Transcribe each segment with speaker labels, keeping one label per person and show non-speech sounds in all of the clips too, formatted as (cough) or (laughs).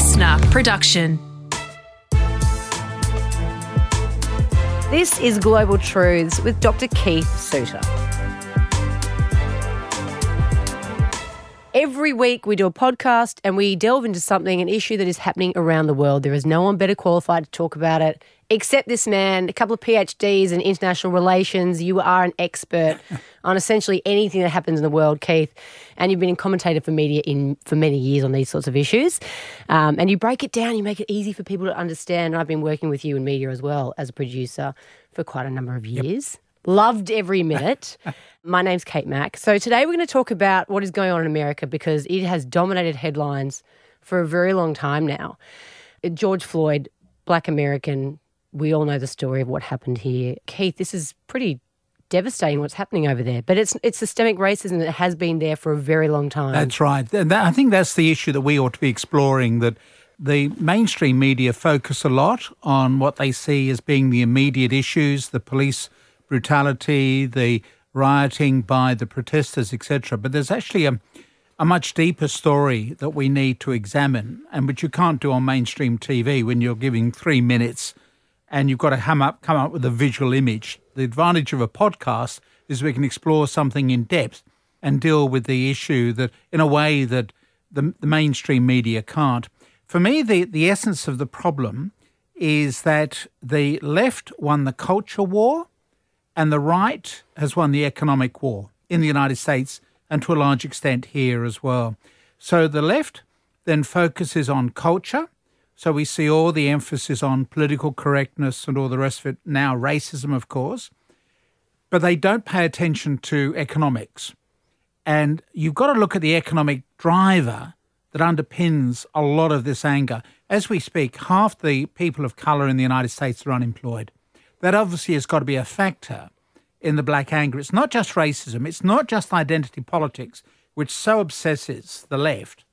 Speaker 1: listener production.
Speaker 2: This is Global Truths with Dr. Keith Suter. Every week we do a podcast and we delve into something, an issue that is happening around the world. There is no one better qualified to talk about it except this man, a couple of PhDs in international relations. You are an expert (laughs) on essentially anything that happens in the world, Keith, and you've been a commentator for media in for many years on these sorts of issues. Um, and you break it down, you make it easy for people to understand. And I've been working with you in media as well as a producer for quite a number of years. Yep. Loved every minute. (laughs) My name's Kate Mack. So today we're going to talk about what is going on in America because it has dominated headlines for a very long time now. George Floyd, black American, we all know the story of what happened here. Keith, this is pretty devastating what's happening over there. But it's it's systemic racism that has been there for a very long time.
Speaker 3: That's right. And that, I think that's the issue that we ought to be exploring that the mainstream media focus a lot on what they see as being the immediate issues, the police brutality, the rioting by the protesters, etc. But there's actually a, a much deeper story that we need to examine, and which you can't do on mainstream TV when you're giving three minutes and you've got to come up come up with a visual image. The advantage of a podcast is we can explore something in depth and deal with the issue that in a way that the, the mainstream media can't. For me, the, the essence of the problem is that the left won the culture war and the right has won the economic war in the United States and to a large extent here as well. So the left then focuses on culture. So we see all the emphasis on political correctness and all the rest of it, now racism, of course. But they don't pay attention to economics. And you've got to look at the economic driver that underpins a lot of this anger. As we speak, half the people of colour in the United States are unemployed that obviously has got to be a factor in the black anger. It's not just racism, it's not just identity politics, which so obsesses the left.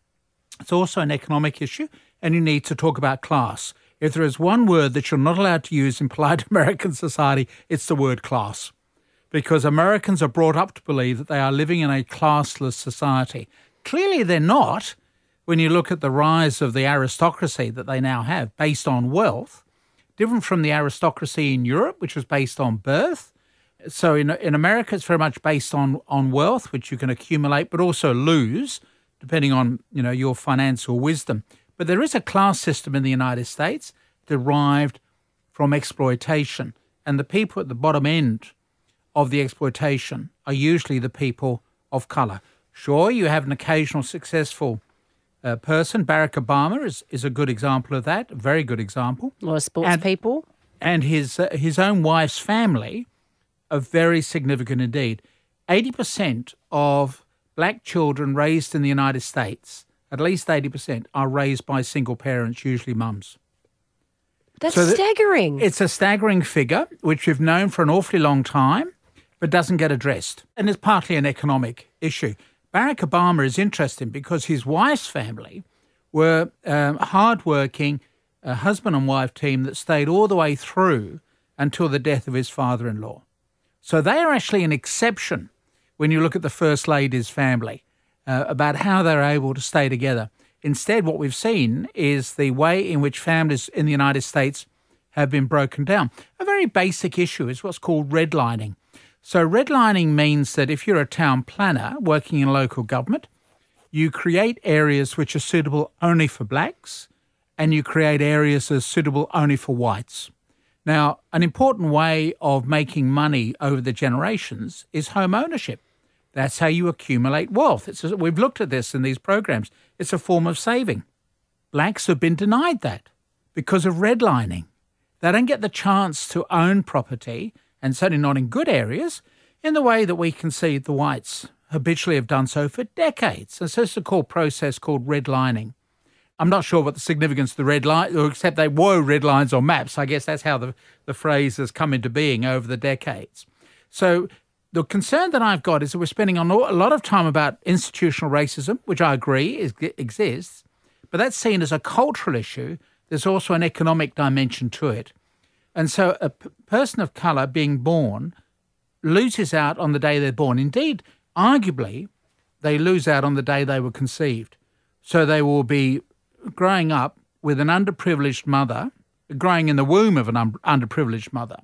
Speaker 3: It's also an economic issue, and you need to talk about class. If there is one word that you're not allowed to use in polite (laughs) American society, it's the word class. Because Americans are brought up to believe that they are living in a classless society. Clearly, they're not when you look at the rise of the aristocracy that they now have based on wealth different from the aristocracy in Europe, which was based on birth. So in in America, it's very much based on on wealth, which you can accumulate but also lose, depending on you know your financial wisdom. But there is a class system in the United States derived from exploitation, and the people at the bottom end of the exploitation are usually the people of color. Sure, you have an occasional successful uh, person. Barack Obama is, is a good example of that, a very good example.
Speaker 2: A lot of sports
Speaker 3: and,
Speaker 2: people.
Speaker 3: And his, uh, his own wife's family are very significant indeed. 80% of black children raised in the United States, at least 80%, are raised by single parents, usually mums.
Speaker 2: That's so staggering.
Speaker 3: It's a staggering figure, which we've known for an awfully long time, but doesn't get addressed. And it's partly an economic issue. Barack Obama is interesting because his wife's family were um, hardworking uh, husband and wife team that stayed all the way through until the death of his father in law. So they are actually an exception when you look at the First Lady's family uh, about how they're able to stay together. Instead, what we've seen is the way in which families in the United States have been broken down. A very basic issue is what's called redlining. So, redlining means that if you're a town planner working in local government, you create areas which are suitable only for blacks and you create areas that are suitable only for whites. Now, an important way of making money over the generations is home ownership. That's how you accumulate wealth. It's we've looked at this in these programs. It's a form of saving. Blacks have been denied that because of redlining. They don't get the chance to own property and certainly not in good areas, in the way that we can see the whites habitually have done so for decades. And so it's a called process called redlining. I'm not sure what the significance of the red line, except they were red lines on maps. I guess that's how the, the phrase has come into being over the decades. So the concern that I've got is that we're spending a lot of time about institutional racism, which I agree is, exists, but that's seen as a cultural issue. There's also an economic dimension to it. And so a p- person of colour being born loses out on the day they're born. Indeed, arguably, they lose out on the day they were conceived. So they will be growing up with an underprivileged mother, growing in the womb of an un- underprivileged mother,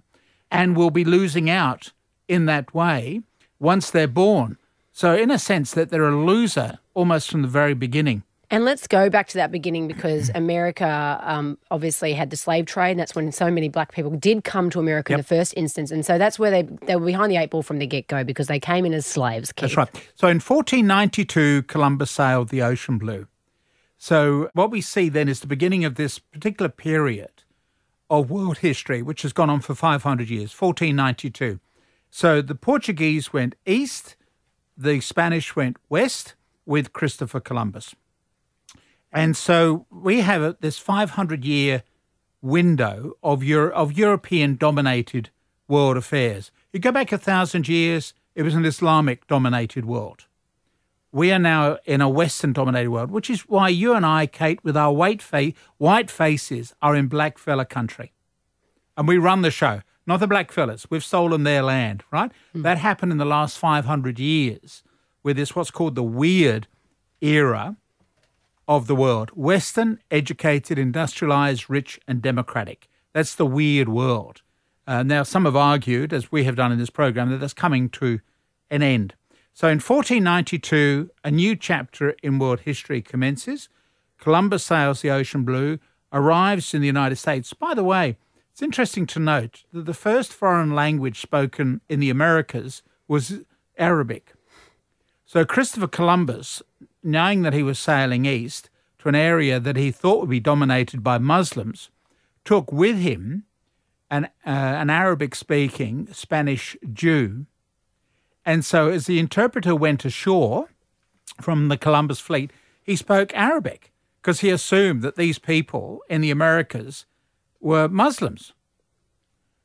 Speaker 3: and will be losing out in that way once they're born. So, in a sense, that they're a loser almost from the very beginning.
Speaker 2: And let's go back to that beginning because (clears throat) America um, obviously had the slave trade. And that's when so many black people did come to America
Speaker 3: Yep.
Speaker 2: in the first instance. And so that's where they, they were behind the eight ball from the get go because they came in as slaves. Keith.
Speaker 3: That's right. So in 1492, Columbus sailed the ocean blue. So what we see then is the beginning of this particular period of world history, which has gone on for 500 years, 1492. So the Portuguese went east, the Spanish went west with Christopher Columbus. And so we have this 500 year window of, Euro, of European dominated world affairs. You go back a thousand years, it was an Islamic dominated world. We are now in a Western dominated world, which is why you and I, Kate, with our white, fa- white faces, are in black fella country. And we run the show, not the black fellas. We've stolen their land, right? That happened in the last 500 years with this, what's called the weird era of the world Western, educated, industrialized, rich, and democratic. That's the weird world. Uh, now, some have argued, as we have done in this program, that that's coming to an end. So in 1492, a new chapter in world history commences. Columbus sails the ocean blue, arrives in the United States. By the way, it's interesting to note that the first foreign language spoken in the Americas was Arabic. So Christopher Columbus, knowing that he was sailing east to an area that he thought would be dominated by Muslims, took with him an, uh, an Arabic speaking Spanish Jew. And so, as the interpreter went ashore from the Columbus fleet, he spoke Arabic because he assumed that these people in the Americas were Muslims.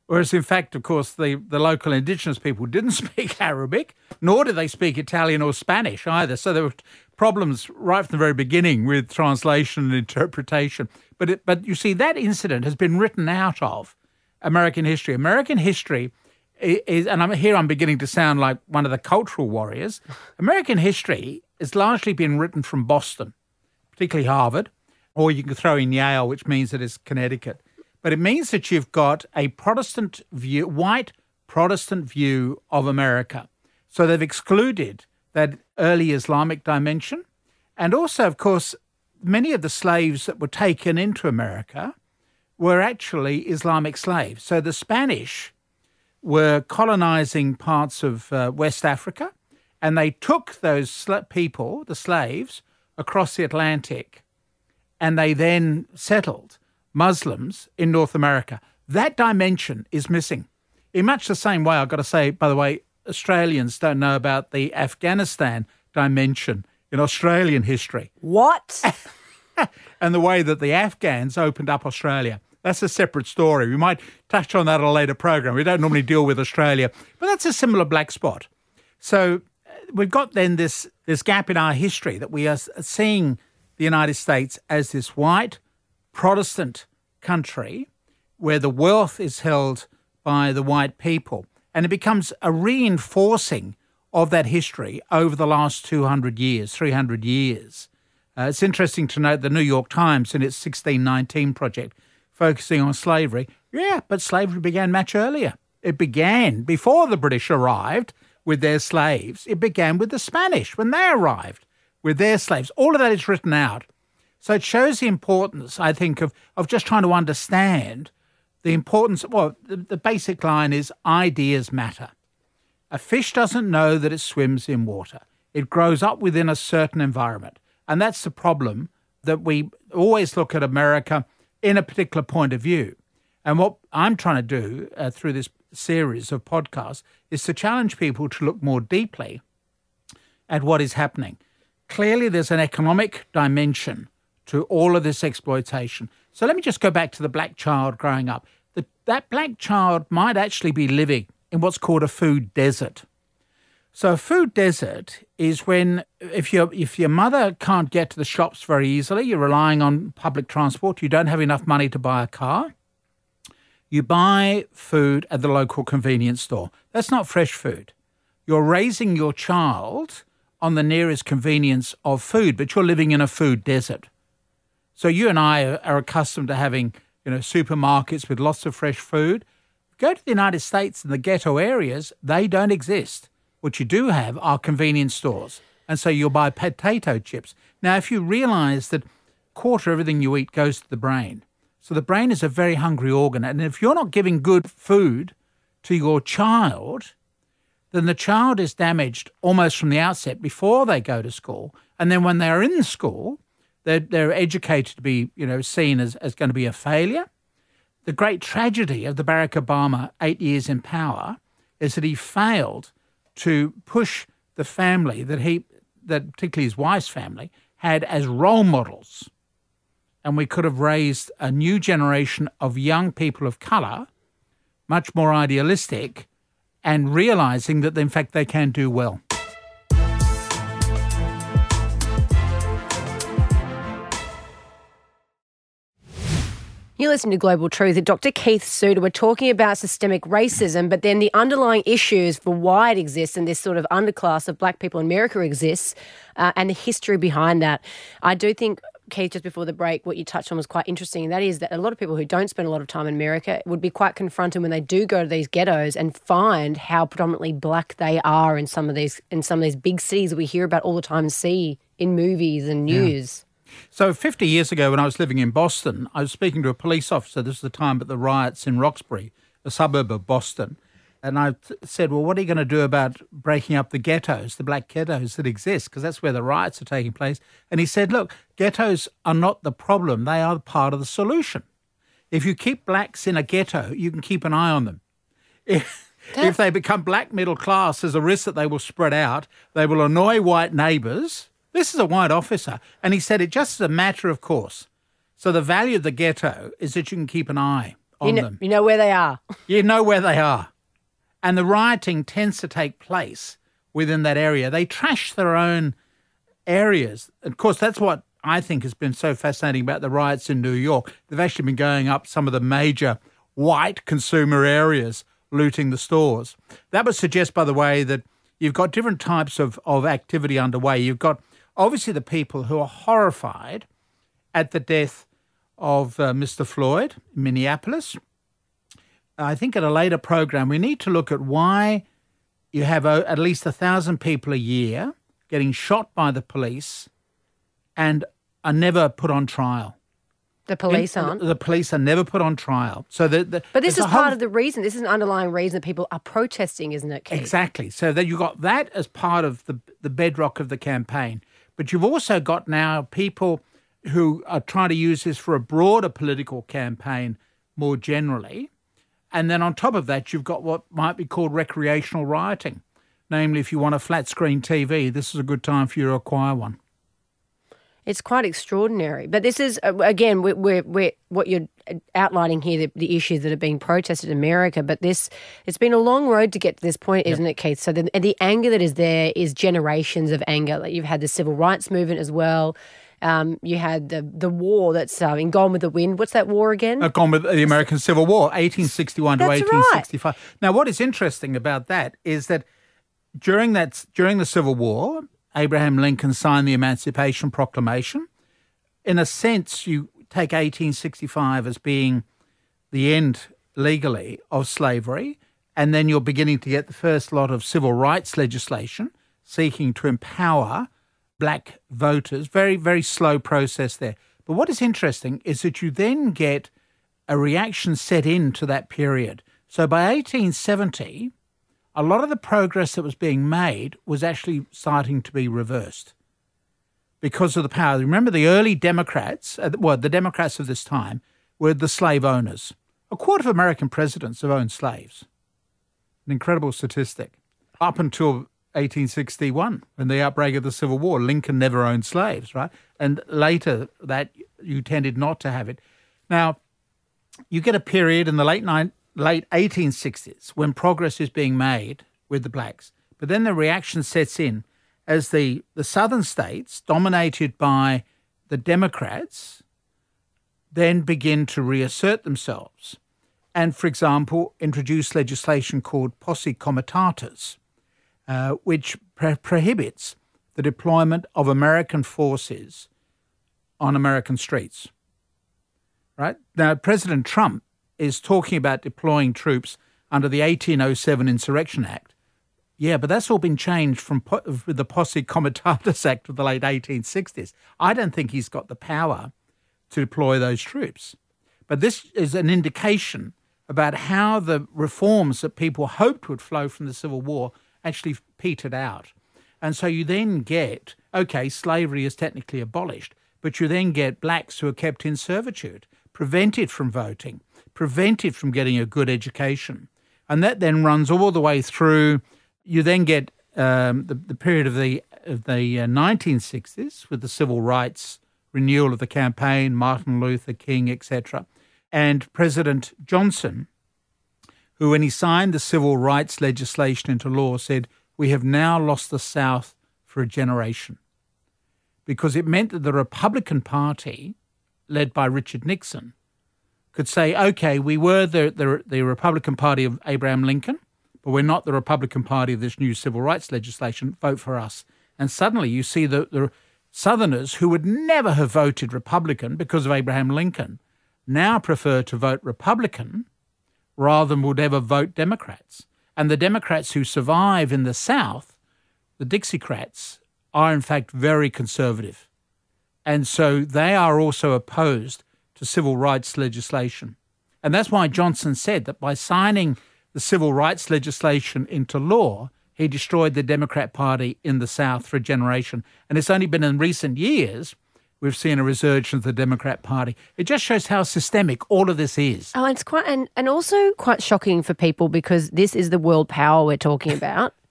Speaker 3: Whereas, in fact, of course, the, the local indigenous people didn't (laughs) speak Arabic, nor did they speak Italian or Spanish either. So there were problems right from the very beginning with translation and interpretation. But, it, but you see, that incident has been written out of American history. American history is, and I'm here I'm beginning to sound like one of the cultural warriors. American history has largely been written from Boston, particularly Harvard, or you can throw in Yale, which means that it's Connecticut. But it means that you've got a Protestant view, white Protestant view of America. So they've excluded that early Islamic dimension. And also, of course, many of the slaves that were taken into America were actually Islamic slaves. So the Spanish were colonizing parts of uh, West Africa, and they took those sla- people, the slaves, across the Atlantic, and they then settled Muslims in North America. That dimension is missing. In much the same way, I've got to say, by the way, Australians don't know about the Afghanistan dimension in Australian history
Speaker 2: What? (laughs)
Speaker 3: and the way that the Afghans opened up Australia. That's a separate story. We might touch on that at a later program. We don't normally deal with Australia, but that's a similar black spot. So uh, we've got then this this gap in our history that we are seeing the United States as this white Protestant country where the wealth is held by the white people, and it becomes a reinforcing of that history over the last 200 years, 300 years. Uh, it's interesting to note the New York Times in its 1619 project focusing on slavery. Yeah, but slavery began much earlier. It began before the British arrived with their slaves. It began with the Spanish when they arrived with their slaves. All of that is written out. So it shows the importance, I think, of, of just trying to understand the importance. Well, the, the basic line is ideas matter. A fish doesn't know that it swims in water. It grows up within a certain environment. And that's the problem that we always look at America in a particular point of view. And what I'm trying to do uh, through this series of podcasts is to challenge people to look more deeply at what is happening. Clearly, there's an economic dimension to all of this exploitation. So let me just go back to the black child growing up. The, that black child might actually be living in what's called a food desert. So a food desert is when if your if your mother can't get to the shops very easily, you're relying on public transport, you don't have enough money to buy a car, you buy food at the local convenience store. That's not fresh food. You're raising your child on the nearest convenience of food, but you're living in a food desert. So you and I are, are accustomed to having, you know, supermarkets with lots of fresh food. Go to the United States and the ghetto areas, they don't exist. What you do have are convenience stores. And so you'll buy potato chips. Now, if you realize that quarter of everything you eat goes to the brain, so the brain is a very hungry organ. And if you're not giving good food to your child, then the child is damaged almost from the outset before they go to school. And then when they're in school, they're, they're educated to be, you know, seen as, as going to be a failure. The great tragedy of the Barack Obama eight years in power is that he failed to push the family that he, that particularly his wife's family, had as role models. And we could have raised a new generation of young people of colour, much more idealistic, and realizing that in fact they can do well.
Speaker 2: You listen to Global Truth Dr. Keith Suter. We're talking about systemic racism, but then the underlying issues for why it exists and this sort of underclass of black people in America exists uh, and the history behind that. I do think, Keith, just before the break, what you touched on was quite interesting. And that is that a lot of people who don't spend a lot of time in America would be quite confronted when they do go to these ghettos and find how predominantly black they are in some of these in some of these big cities that we hear about all the time and see in movies and news.
Speaker 3: Yeah. So, 50 years ago, when I was living in Boston, I was speaking to a police officer. This was the time at the riots in Roxbury, a suburb of Boston. And I said, Well, what are you going to do about breaking up the ghettos, the black ghettos that exist? Because that's where the riots are taking place. And he said, Look, ghettos are not the problem, they are part of the solution. If you keep blacks in a ghetto, you can keep an eye on them. (laughs) If, if they become black middle class, there's a risk that they will spread out. They will annoy white neighbours this is a white officer, and he said it just as a matter of course. So the value of the ghetto is that you can keep an eye on
Speaker 2: you know,
Speaker 3: them.
Speaker 2: You know where they are. (laughs)
Speaker 3: you know where they are. And the rioting tends to take place within that area. They trash their own areas. Of course, that's what I think has been so fascinating about the riots in New York. They've actually been going up some of the major white consumer areas, looting the stores. That would suggest, by the way, that you've got different types of, of activity underway. You've got obviously the people who are horrified at the death of uh, Mr. Floyd in Minneapolis. I think at a later program, we need to look at why you have uh, at least a thousand people a year getting shot by the police and are never put on trial.
Speaker 2: The police aren't.
Speaker 3: The police are never put on trial. So the, the
Speaker 2: but this is part whole... of the reason. This is an underlying reason that people are protesting, isn't it? Keith?
Speaker 3: Exactly. So that you got that as part of the the bedrock of the campaign. But you've also got now people who are trying to use this for a broader political campaign more generally. And then on top of that, you've got what might be called recreational rioting. Namely, if you want a flat screen TV, this is a good time for you to acquire one.
Speaker 2: It's quite extraordinary. But this is, uh, again, we're, we're, we're, what you're outlining here, the, the, issues that are being protested in America. But this, it's been a long road to get to this point, yep. isn't it, Keith? So the, the anger that is there is generations of anger. Like you've had the civil rights movement as well. Um, you had the the war that's um, in Gone with the Wind. What's that war again?
Speaker 3: Uh, Gone with the American Civil War, 1861
Speaker 2: that's
Speaker 3: to 1865. Right. Now, what is interesting about that is that during that during the Civil War, Abraham Lincoln signed the Emancipation Proclamation. In a sense, you take 1865 as being the end legally of slavery, and then you're beginning to get the first lot of civil rights legislation seeking to empower black voters. Very, very slow process there. But what is interesting is that you then get a reaction set in to that period. So by 1870, a lot of the progress that was being made was actually starting to be reversed because of the power. Remember, the early Democrats, uh, well, the Democrats of this time were the slave owners. A quarter of American presidents have owned slaves. An incredible statistic. Up until 1861, when the outbreak of the Civil War, Lincoln never owned slaves, right? And later that you tended not to have it. Now, you get a period in the late late 1860s when progress is being made with the blacks. But then the reaction sets in as the, the southern states, dominated by the Democrats, then begin to reassert themselves. And, for example, introduce legislation called posse comitatus, uh, which pro- prohibits the deployment of American forces on American streets. Right? Now, President Trump is talking about deploying troops under the 1807 Insurrection Act. Yeah, but that's all been changed from po- the Posse Comitatus Act of the late 1860s. I don't think he's got the power to deploy those troops. But this is an indication about how the reforms that people hoped would flow from the Civil War actually petered out. And so you then get, okay, slavery is technically abolished, but you then get blacks who are kept in servitude, prevented from voting, prevented from getting a good education. And that then runs all the way through. You then get um, the, the period of the, of the uh, 1960s with the civil rights renewal of the campaign, Martin Luther King, etc. And President Johnson, who, when he signed the civil rights legislation into law, said, We have now lost the South for a generation. Because it meant that the Republican Party, led by Richard Nixon, could say, okay, we were the, the, the Republican Party of Abraham Lincoln, but we're not the Republican Party of this new civil rights legislation. Vote for us. And suddenly you see the, the Southerners who would never have voted Republican because of Abraham Lincoln now prefer to vote Republican rather than would ever vote Democrats. And the Democrats who survive in the South, the Dixiecrats, are in fact very conservative. And so they are also opposed to civil rights legislation. And that's why Johnson said that by signing the civil rights legislation into law, he destroyed the Democrat Party in the South for a generation. And it's only been in recent years we've seen a resurgence of the Democrat Party. It just shows how systemic all of this is.
Speaker 2: Oh, it's quite and, and also quite shocking for people because this is the world power we're talking about. (laughs)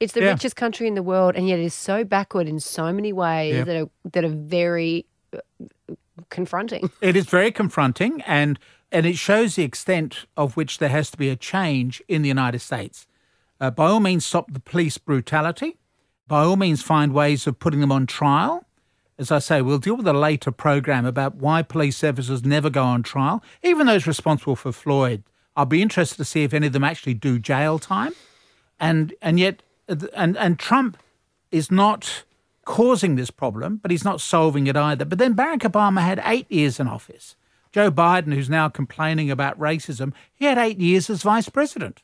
Speaker 2: It's the yeah. richest country in the world, and yet it is so backward in so many ways yeah. that are that are very confronting. (laughs)
Speaker 3: It is very confronting, and and it shows the extent of which there has to be a change in the United States. Uh, by all means, stop the police brutality. By all means, find ways of putting them on trial. As I say, we'll deal with a later program about why police officers never go on trial, even those responsible for Floyd. I'll be interested to see if any of them actually do jail time. And and yet, and and Trump is not causing this problem, but he's not solving it either. But then Barack Obama had eight years in office. Joe Biden, who's now complaining about racism, he had eight years as vice president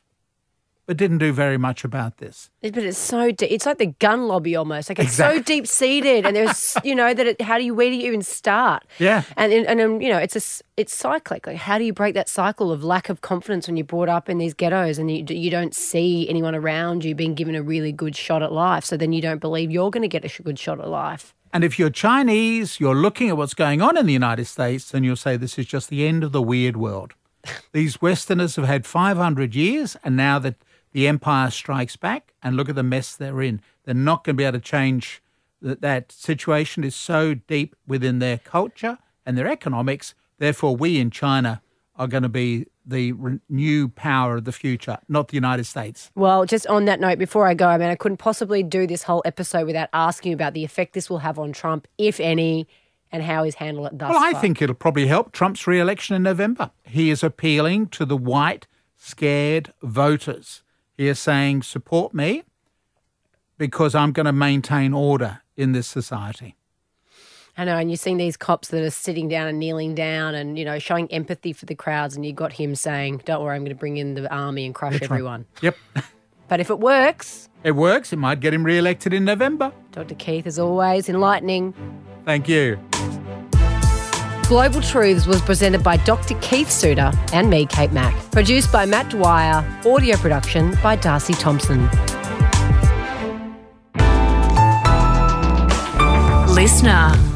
Speaker 3: but didn't do very much about this.
Speaker 2: But it's so deep. It's like the gun lobby almost. Like it's exactly. so deep seated, and there's (laughs) you know that it, how do you where do you even start?
Speaker 3: Yeah,
Speaker 2: and and, and you know it's a it's cyclic. Like how do you break that cycle of lack of confidence when you're brought up in these ghettos and you you don't see anyone around you being given a really good shot at life, so then you don't believe you're going to get a good shot at life.
Speaker 3: And if you're Chinese, you're looking at what's going on in the United States, and you'll say this is just the end of the weird world. (laughs) These Westerners have had 500 years, and now that the empire strikes back and look at the mess they're in. They're not going to be able to change that. That situation is so deep within their culture and their economics. Therefore, we in China are going to be the new power of the future, not the United States.
Speaker 2: Well, just on that note, before I go, I mean, I couldn't possibly do this whole episode without asking about the effect this will have on Trump, if any, and how he's handled it thus
Speaker 3: Well, I
Speaker 2: far.
Speaker 3: think it'll probably help Trump's re election in November. He is appealing to the white, scared voters he is saying, support me because I'm going to maintain order in this society.
Speaker 2: I know, and you're seeing these cops that are sitting down and kneeling down and, you know, showing empathy for the crowds, and you've got him saying, Don't worry, I'm going to bring in the army and crush That's everyone.
Speaker 3: Right. Yep. (laughs)
Speaker 2: but if it works,
Speaker 3: it works. It might get him re elected in November.
Speaker 2: Dr. Keith, as always, enlightening.
Speaker 3: Thank you.
Speaker 2: Global Truths was presented by Dr. Keith Suter and me, Kate Mack. Produced by Matt Dwyer. Audio production by Darcy Thompson. Listener.